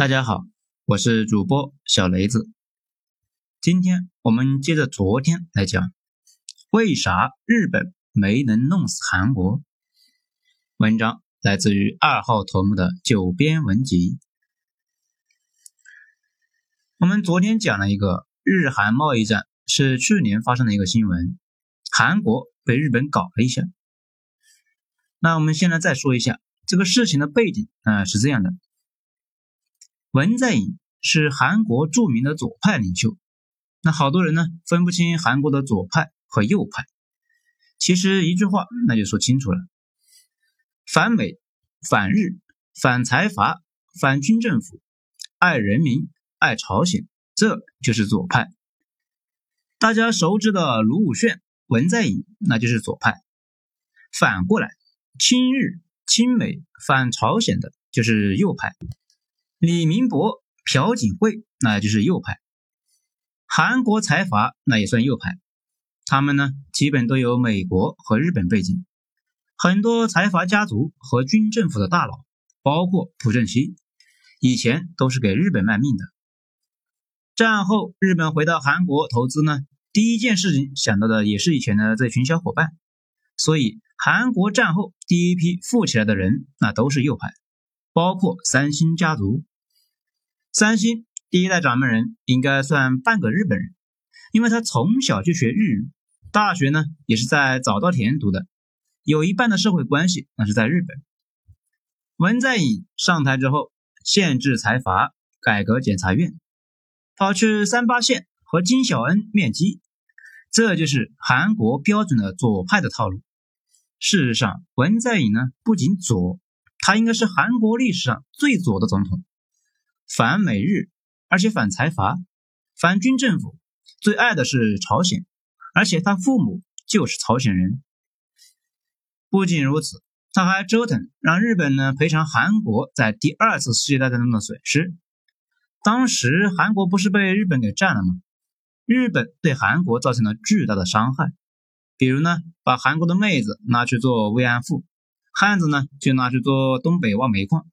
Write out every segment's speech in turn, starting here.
大家好，我是主播小雷子。今天我们接着昨天来讲，为啥日本没能弄死韩国？文章来自于二号头目的九编文集。我们昨天讲了一个日韩贸易战，是去年发生的一个新闻，韩国被日本搞了一下。那我们现在再说一下这个事情的背景啊，是这样的。文在寅是韩国著名的左派领袖，那好多人呢分不清韩国的左派和右派。其实一句话那就说清楚了：反美、反日、反财阀、反军政府，爱人民、爱朝鲜，这就是左派。大家熟知的卢武铉、文在寅，那就是左派。反过来，亲日、亲美、反朝鲜的就是右派。李明博、朴槿惠，那就是右派；韩国财阀那也算右派。他们呢，基本都有美国和日本背景。很多财阀家族和军政府的大佬，包括朴正熙，以前都是给日本卖命的。战后日本回到韩国投资呢，第一件事情想到的也是以前的这群小伙伴。所以韩国战后第一批富起来的人，那都是右派，包括三星家族。三星第一代掌门人应该算半个日本人，因为他从小就学日语，大学呢也是在早稻田读的，有一半的社会关系那是在日本。文在寅上台之后，限制财阀，改革检察院，跑去三八线和金小恩面基，这就是韩国标准的左派的套路。事实上，文在寅呢不仅左，他应该是韩国历史上最左的总统。反美日，而且反财阀，反军政府，最爱的是朝鲜，而且他父母就是朝鲜人。不仅如此，他还折腾让日本呢赔偿韩国在第二次世界大战中的损失。当时韩国不是被日本给占了吗？日本对韩国造成了巨大的伤害，比如呢，把韩国的妹子拿去做慰安妇，汉子呢就拿去做东北挖煤矿。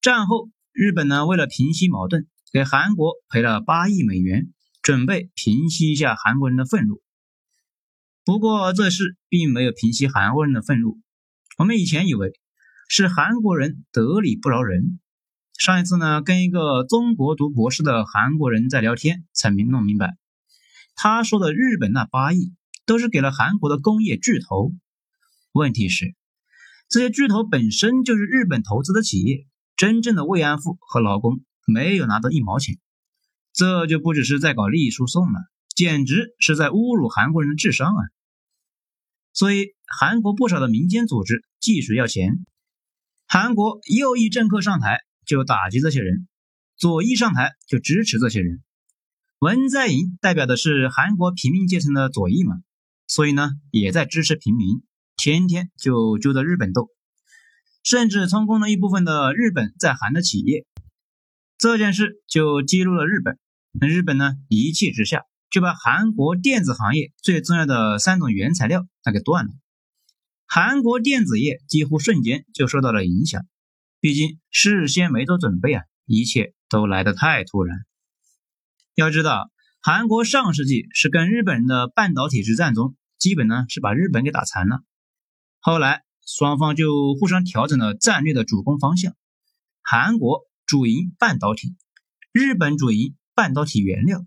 战后。日本呢，为了平息矛盾，给韩国赔了八亿美元，准备平息一下韩国人的愤怒。不过这事并没有平息韩国人的愤怒。我们以前以为是韩国人得理不饶人。上一次呢，跟一个中国读博士的韩国人在聊天，才明弄明白，他说的日本那八亿都是给了韩国的工业巨头。问题是，这些巨头本身就是日本投资的企业。真正的慰安妇和劳工没有拿到一毛钱，这就不只是在搞利益输送了，简直是在侮辱韩国人的智商啊！所以韩国不少的民间组织继续要钱，韩国右翼政客上台就打击这些人，左翼上台就支持这些人。文在寅代表的是韩国平民阶层的左翼嘛，所以呢也在支持平民，天天就揪着日本斗。甚至充公了一部分的日本在韩的企业，这件事就激怒了日本。那日本呢，一气之下就把韩国电子行业最重要的三种原材料那给断了，韩国电子业几乎瞬间就受到了影响。毕竟事先没做准备啊，一切都来得太突然。要知道，韩国上世纪是跟日本人的半导体之战中，基本呢是把日本给打残了。后来。双方就互相调整了战略的主攻方向，韩国主营半导体，日本主营半导体原料。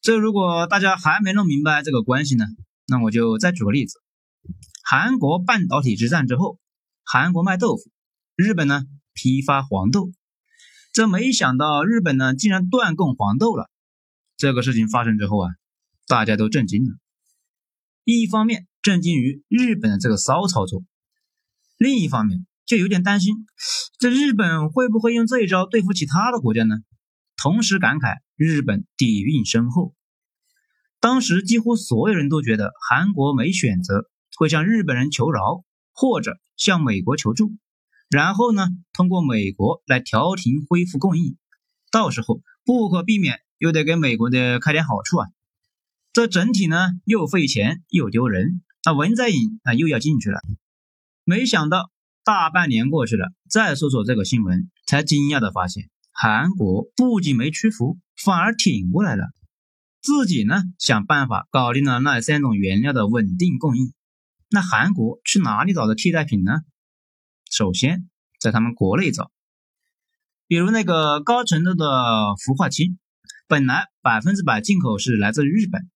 这如果大家还没弄明白这个关系呢，那我就再举个例子：韩国半导体之战之后，韩国卖豆腐，日本呢批发黄豆。这没想到日本呢竟然断供黄豆了。这个事情发生之后啊，大家都震惊了。一方面震惊于日本的这个骚操作，另一方面就有点担心，这日本会不会用这一招对付其他的国家呢？同时感慨日本底蕴深厚。当时几乎所有人都觉得韩国没选择，会向日本人求饶，或者向美国求助，然后呢，通过美国来调停恢复供应，到时候不可避免又得给美国的开点好处啊。这整体呢又费钱又丢人，那文在寅啊又要进去了。没想到大半年过去了，再说说这个新闻，才惊讶的发现，韩国不仅没屈服，反而挺过来了。自己呢想办法搞定了那三种原料的稳定供应。那韩国去哪里找的替代品呢？首先在他们国内找，比如那个高纯度的氟化氢，本来百分之百进口是来自日本，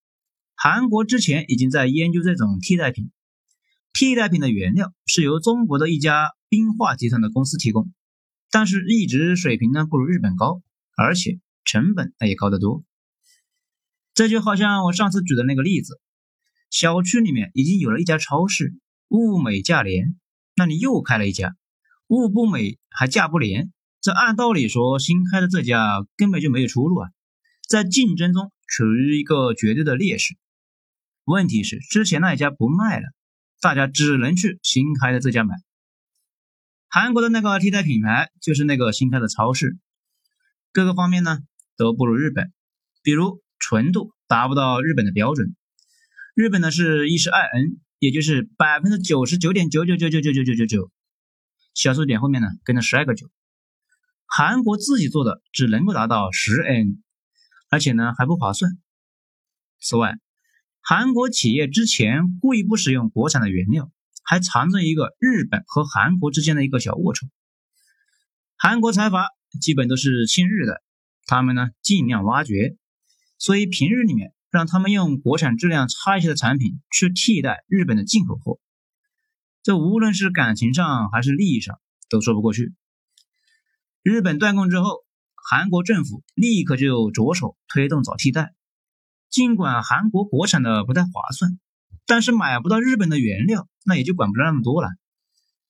韩国之前已经在研究这种替代品。替代品的原料是由中国的一家冰化集团的公司提供，但是一直水平呢不如日本高，而且成本那也高得多。这就好像我上次举的那个例子，小区里面已经有了一家超市，物美价廉，那你又开了一家，物不美还价不廉，这按道理说新开的这家根本就没有出路啊，在竞争中处于一个绝对的劣势。问题是之前那一家不卖了。大家只能去新开的这家买。韩国的那个替代品牌就是那个新开的超市，各个方面呢都不如日本，比如纯度达不到日本的标准，日本呢是一十二 N，也就是百分之九十九点九九九九九九九九九，小数点后面呢跟着十二个九。韩国自己做的只能够达到十 N，而且呢还不划算。此外，韩国企业之前故意不使用国产的原料，还藏着一个日本和韩国之间的一个小龌龊。韩国财阀基本都是亲日的，他们呢尽量挖掘，所以平日里面让他们用国产质量差一些的产品去替代日本的进口货，这无论是感情上还是利益上都说不过去。日本断供之后，韩国政府立刻就着手推动找替代。尽管韩国国产的不太划算，但是买不到日本的原料，那也就管不了那么多了。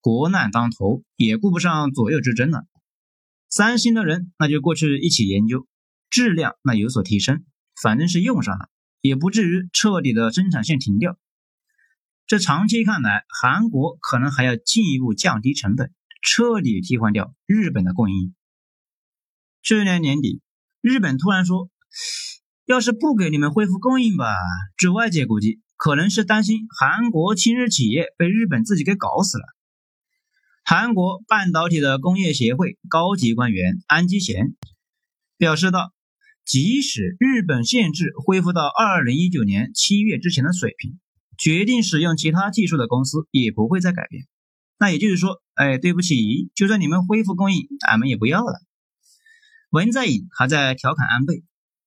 国难当头，也顾不上左右之争了。三星的人那就过去一起研究，质量那有所提升，反正是用上了，也不至于彻底的生产线停掉。这长期看来，韩国可能还要进一步降低成本，彻底替换掉日本的供应。去年年底，日本突然说。要是不给你们恢复供应吧，据外界估计，可能是担心韩国亲日企业被日本自己给搞死了。韩国半导体的工业协会高级官员安基贤表示道：“即使日本限制恢复到二零一九年七月之前的水平，决定使用其他技术的公司也不会再改变。那也就是说，哎，对不起，就算你们恢复供应，俺们也不要了。”文在寅还在调侃安倍。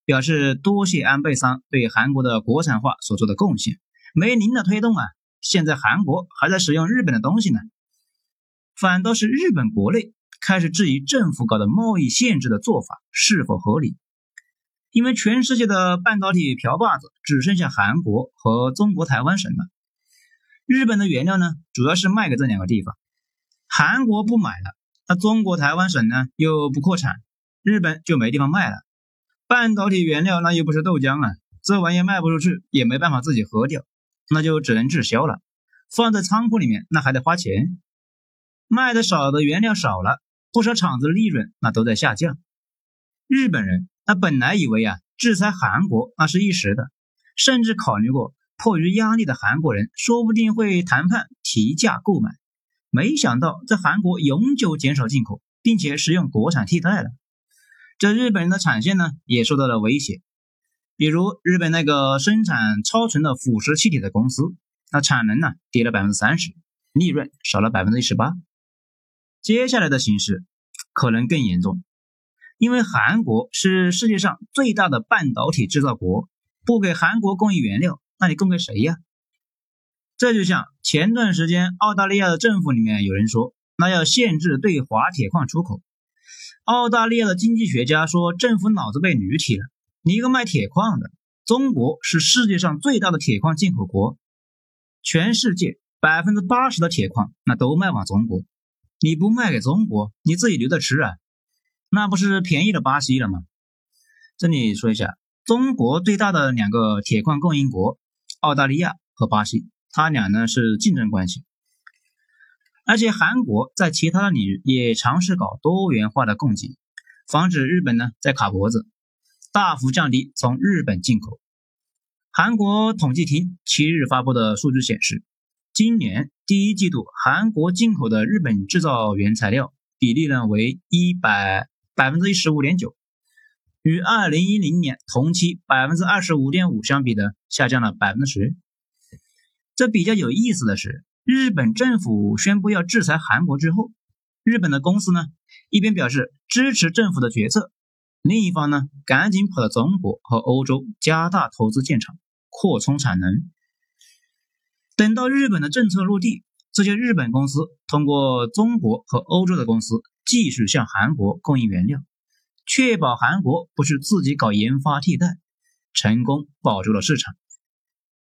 表示多谢安倍桑对韩国的国产化所做的贡献，没您的推动啊，现在韩国还在使用日本的东西呢。反倒是日本国内开始质疑政府搞的贸易限制的做法是否合理，因为全世界的半导体瓢把子只剩下韩国和中国台湾省了。日本的原料呢，主要是卖给这两个地方，韩国不买了，那中国台湾省呢又不扩产，日本就没地方卖了。半导体原料那又不是豆浆啊，这玩意卖不出去也没办法自己喝掉，那就只能滞销了。放在仓库里面那还得花钱，卖的少的原料少了，不少厂子的利润那都在下降。日本人那本来以为啊，制裁韩国那是一时的，甚至考虑过迫于压力的韩国人说不定会谈判提价购买，没想到在韩国永久减少进口，并且使用国产替代了。这日本人的产线呢，也受到了威胁。比如日本那个生产超纯的腐蚀气体的公司，那产能呢跌了百分之三十，利润少了百分之一十八。接下来的形势可能更严重，因为韩国是世界上最大的半导体制造国，不给韩国供应原料，那你供给谁呀？这就像前段时间澳大利亚的政府里面有人说，那要限制对华铁矿出口。澳大利亚的经济学家说：“政府脑子被驴踢了！你一个卖铁矿的，中国是世界上最大的铁矿进口国，全世界百分之八十的铁矿那都卖往中国，你不卖给中国，你自己留着吃啊？那不是便宜了巴西了吗？”这里说一下，中国最大的两个铁矿供应国，澳大利亚和巴西，它俩呢是竞争关系。而且韩国在其他的领域也尝试搞多元化的供给，防止日本呢在卡脖子，大幅降低从日本进口。韩国统计厅七日发布的数据显示，今年第一季度韩国进口的日本制造原材料比例呢为一百百分之一十五点九，与二零一零年同期百分之二十五点五相比呢，下降了百分之十。这比较有意思的是，日本政府宣布要制裁韩国之后，日本的公司呢一边表示支持政府的决策，另一方呢赶紧跑到中国和欧洲加大投资建厂，扩充产能。等到日本的政策落地，这些日本公司通过中国和欧洲的公司继续向韩国供应原料，确保韩国不是自己搞研发替代，成功保住了市场。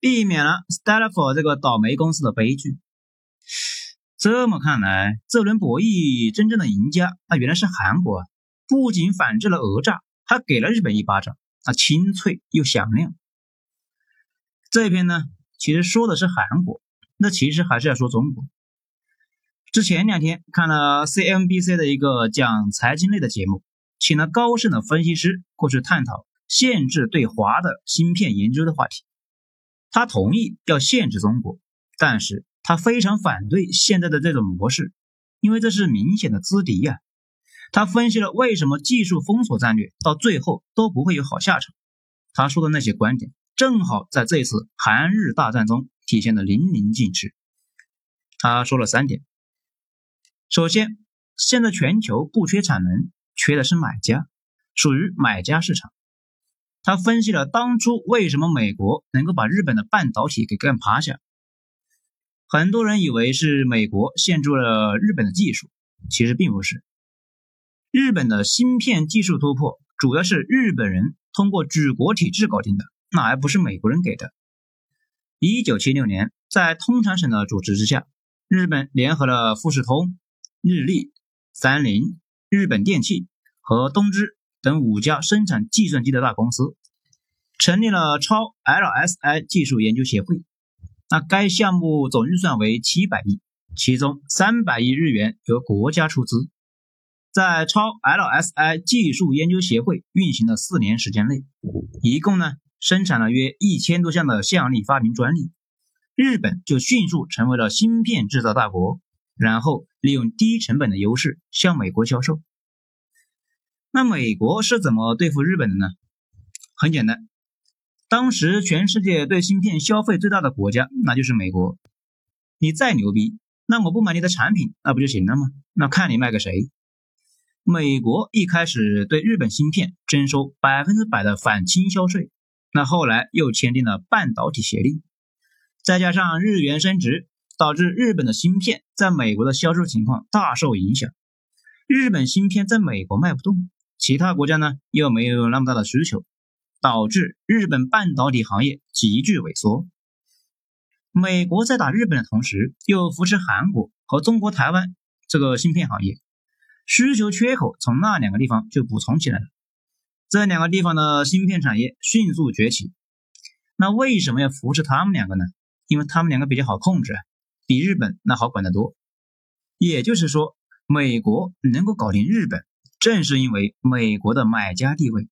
避免了 Stellar 这个倒霉公司的悲剧。这么看来，这轮博弈真正的赢家，那原来是韩国啊，不仅反制了讹诈，还给了日本一巴掌，那清脆又响亮。这篇呢，其实说的是韩国，那其实还是要说中国。之前两天看了 CNBC 的一个讲财经类的节目，请了高盛的分析师过去探讨限制对华的芯片研究的话题。他同意要限制中国，但是他非常反对现在的这种模式，因为这是明显的资敌呀。他分析了为什么技术封锁战略到最后都不会有好下场。他说的那些观点，正好在这次韩日大战中体现的淋漓尽致。他说了三点：首先，现在全球不缺产能，缺的是买家，属于买家市场。他分析了当初为什么美国能够把日本的半导体给干趴下。很多人以为是美国限制了日本的技术，其实并不是。日本的芯片技术突破主要是日本人通过举国体制搞定的，那还不是美国人给的。一九七六年，在通产省的主持之下，日本联合了富士通、日立、三菱、日本电器和东芝。等五家生产计算机的大公司成立了超 LSI 技术研究协会。那该项目总预算为七百亿，其中三百亿日元由国家出资。在超 LSI 技术研究协会运行的四年时间内，一共呢生产了约一千多项的项力发明专利，日本就迅速成为了芯片制造大国。然后利用低成本的优势向美国销售。那美国是怎么对付日本的呢？很简单，当时全世界对芯片消费最大的国家那就是美国。你再牛逼，那我不买你的产品，那不就行了吗？那看你卖给谁。美国一开始对日本芯片征收百分之百的反倾销税，那后来又签订了半导体协定，再加上日元升值，导致日本的芯片在美国的销售情况大受影响。日本芯片在美国卖不动。其他国家呢又没有那么大的需求，导致日本半导体行业急剧萎缩。美国在打日本的同时，又扶持韩国和中国台湾这个芯片行业，需求缺口从那两个地方就补充起来了。这两个地方的芯片产业迅速崛起。那为什么要扶持他们两个呢？因为他们两个比较好控制，比日本那好管得多。也就是说，美国能够搞定日本。正是因为美国的买家地位，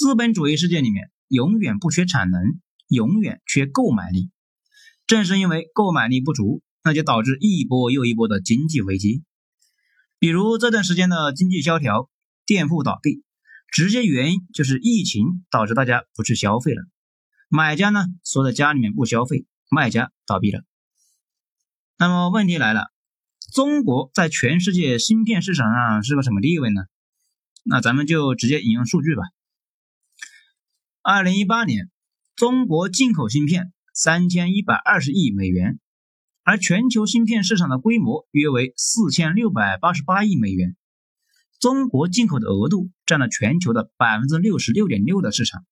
资本主义世界里面永远不缺产能，永远缺购买力。正是因为购买力不足，那就导致一波又一波的经济危机。比如这段时间的经济萧条，店铺倒闭，直接原因就是疫情导致大家不去消费了。买家呢缩在家里面不消费，卖家倒闭了。那么问题来了。中国在全世界芯片市场上是个什么地位呢？那咱们就直接引用数据吧。二零一八年，中国进口芯片三千一百二十亿美元，而全球芯片市场的规模约为四千六百八十八亿美元。中国进口的额度占了全球的百分之六十六点六的市场。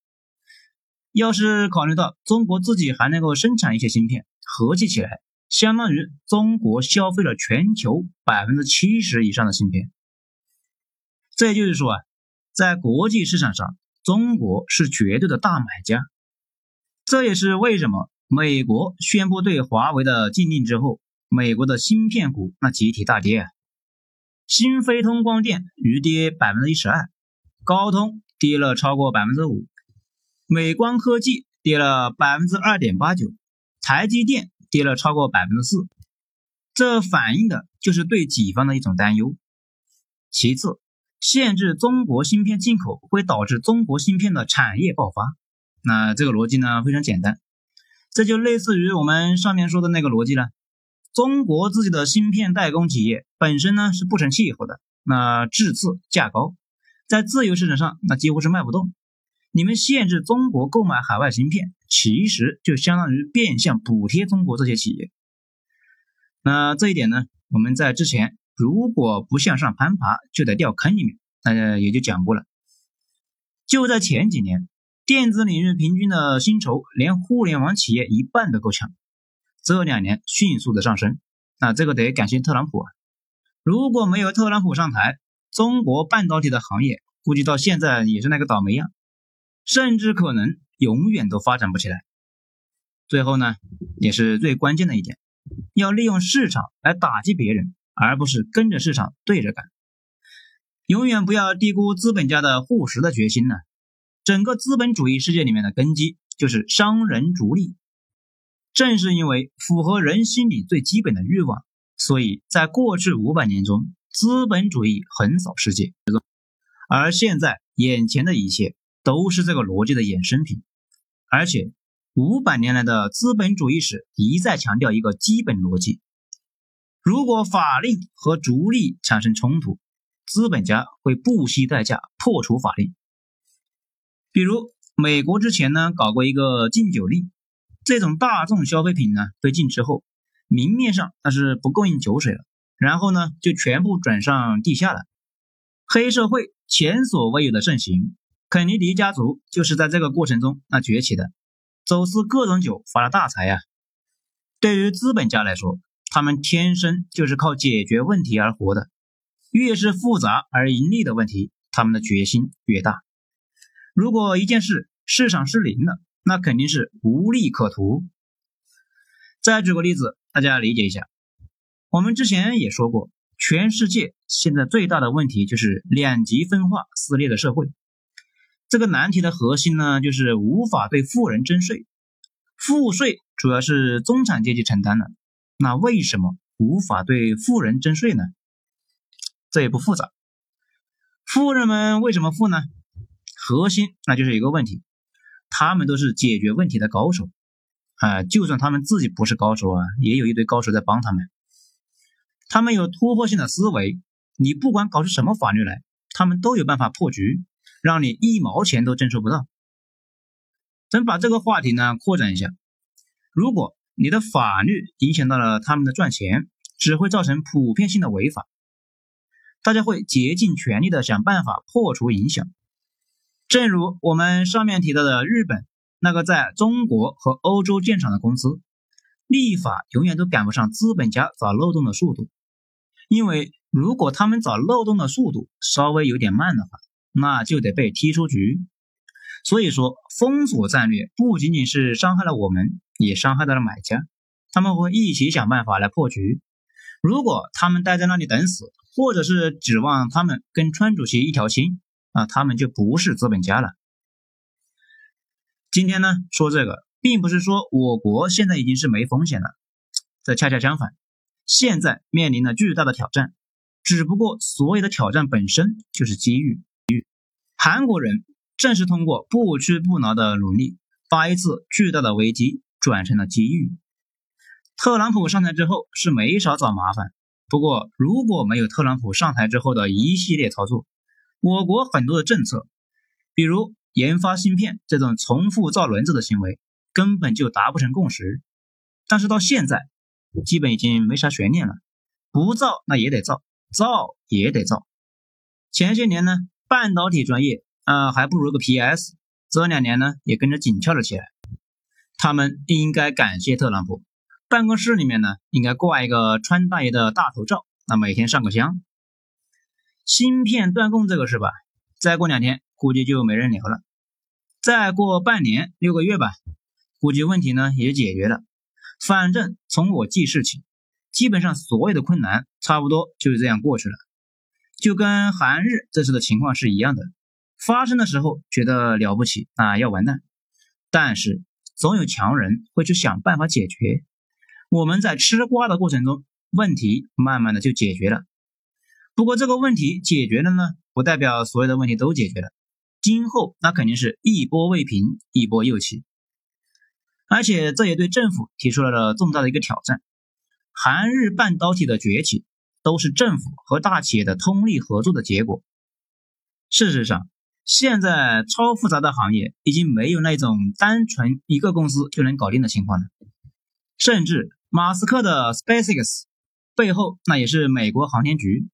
要是考虑到中国自己还能够生产一些芯片，合计起来。相当于中国消费了全球百分之七十以上的芯片，这也就是说啊，在国际市场上，中国是绝对的大买家。这也是为什么美国宣布对华为的禁令之后，美国的芯片股那集体大跌啊。新飞通光电余跌百分之一十二，高通跌了超过百分之五，美光科技跌了百分之二点八九，台积电。跌了超过百分之四，这反映的就是对己方的一种担忧。其次，限制中国芯片进口会导致中国芯片的产业爆发。那这个逻辑呢非常简单，这就类似于我们上面说的那个逻辑了。中国自己的芯片代工企业本身呢是不成气候的，那质次价高，在自由市场上那几乎是卖不动。你们限制中国购买海外芯片，其实就相当于变相补贴中国这些企业。那这一点呢，我们在之前如果不向上攀爬，就得掉坑里面，大家也就讲过了。就在前几年，电子领域平均的薪酬连互联网企业一半都够呛。这两年迅速的上升，那这个得感谢特朗普啊！如果没有特朗普上台，中国半导体的行业估计到现在也是那个倒霉样，甚至可能永远都发展不起来。最后呢，也是最关键的一点，要利用市场来打击别人，而不是跟着市场对着干。永远不要低估资本家的护食的决心呢。整个资本主义世界里面的根基就是商人逐利。正是因为符合人心里最基本的欲望，所以在过去五百年中，资本主义横扫世界。而现在眼前的一切都是这个逻辑的衍生品。而且五百年来的资本主义史一再强调一个基本逻辑：如果法令和逐利产生冲突，资本家会不惜代价破除法令。比如美国之前呢搞过一个禁酒令。这种大众消费品呢被禁之后，明面上那是不供应酒水了，然后呢就全部转上地下了，黑社会前所未有的盛行，肯尼迪家族就是在这个过程中那崛起的，走私各种酒发了大财呀。对于资本家来说，他们天生就是靠解决问题而活的，越是复杂而盈利的问题，他们的决心越大。如果一件事市场失灵了，那肯定是无利可图。再举个例子，大家理解一下。我们之前也说过，全世界现在最大的问题就是两极分化、撕裂的社会。这个难题的核心呢，就是无法对富人征税，赋税主要是中产阶级承担的。那为什么无法对富人征税呢？这也不复杂，富人们为什么富呢？核心那就是一个问题。他们都是解决问题的高手啊！就算他们自己不是高手啊，也有一堆高手在帮他们。他们有突破性的思维，你不管搞出什么法律来，他们都有办法破局，让你一毛钱都征收不到。咱把这个话题呢扩展一下，如果你的法律影响到了他们的赚钱，只会造成普遍性的违法，大家会竭尽全力的想办法破除影响。正如我们上面提到的，日本那个在中国和欧洲建厂的公司，立法永远都赶不上资本家找漏洞的速度。因为如果他们找漏洞的速度稍微有点慢的话，那就得被踢出局。所以说，封锁战略不仅仅是伤害了我们，也伤害到了买家。他们会一起想办法来破局。如果他们待在那里等死，或者是指望他们跟川主席一条心。那他们就不是资本家了。今天呢，说这个，并不是说我国现在已经是没风险了，这恰恰相反，现在面临了巨大的挑战。只不过，所有的挑战本身就是机遇。韩国人正是通过不屈不挠的努力，把一次巨大的危机转成了机遇。特朗普上台之后是没少找麻烦，不过如果没有特朗普上台之后的一系列操作，我国很多的政策，比如研发芯片这种重复造轮子的行为，根本就达不成共识。但是到现在，基本已经没啥悬念了，不造那也得造，造也得造。前些年呢，半导体专业啊还不如个 PS，这两年呢也跟着紧俏了起来。他们应该感谢特朗普，办公室里面呢应该挂一个川大爷的大头照，那每天上个香。芯片断供这个事吧，再过两天估计就没人聊了，再过半年六个月吧，估计问题呢也解决了。反正从我记事起，基本上所有的困难差不多就是这样过去了，就跟韩日这次的情况是一样的。发生的时候觉得了不起啊，要完蛋，但是总有强人会去想办法解决。我们在吃瓜的过程中，问题慢慢的就解决了。不过这个问题解决了呢，不代表所有的问题都解决了。今后那肯定是一波未平，一波又起。而且这也对政府提出来了重大的一个挑战。韩日半导体的崛起都是政府和大企业的通力合作的结果。事实上，现在超复杂的行业已经没有那种单纯一个公司就能搞定的情况了。甚至马斯克的 SpaceX 背后那也是美国航天局，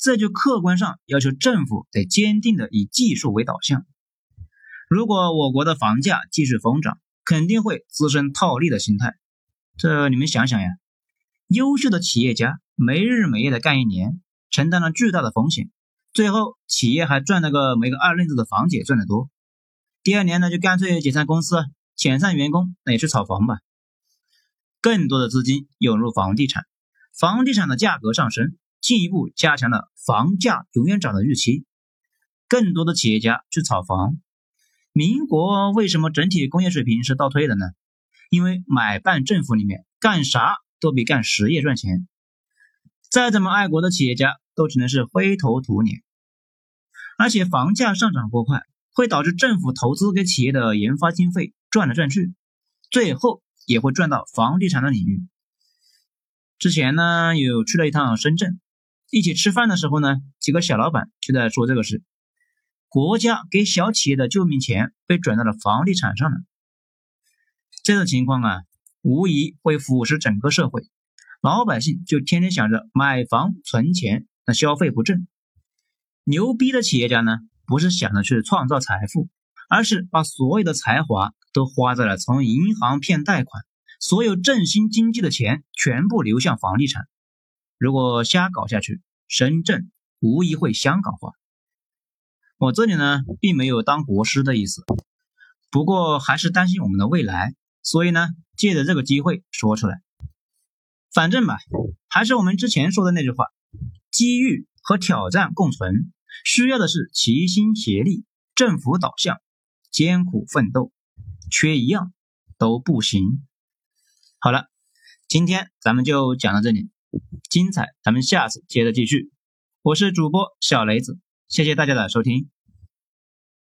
这就客观上要求政府得坚定的以技术为导向。如果我国的房价继续疯涨，肯定会滋生套利的心态，这你们想想呀，优秀的企业家没日没夜的干一年，承担了巨大的风险，最后企业还赚了个没个二愣子的房姐赚得多，第二年呢就干脆解散公司，遣散员工，那也去炒房吧。更多的资金涌入房地产，房地产的价格上升，进一步加强了房价永远涨的预期，更多的企业家去炒房。民国为什么整体工业水平是倒退的呢？因为买办政府里面干啥都比干实业赚钱，再怎么爱国的企业家都只能是灰头土脸。而且房价上涨过快，会导致政府投资给企业的研发经费转来转去，最后也会转到房地产的领域。之前呢，有去了一趟深圳，一起吃饭的时候呢，几个小老板就在说这个事。国家给小企业的救命钱被转到了房地产上了，这种情况啊，无疑会腐蚀整个社会。老百姓就天天想着买房存钱，那消费不振。牛逼的企业家呢，不是想着去创造财富，而是把所有的才华都花在了从银行骗贷款，所有振兴经济的钱全部流向房地产。如果瞎搞下去，深圳无疑会香港化。我这里呢，并没有当国师的意思，不过还是担心我们的未来，所以呢，借着这个机会说出来。反正吧，还是我们之前说的那句话：机遇和挑战共存，需要的是齐心协力、政府导向、艰苦奋斗，缺一样都不行。好了，今天咱们就讲到这里，精彩咱们下次接着继续。我是主播小雷子。谢谢大家的收听。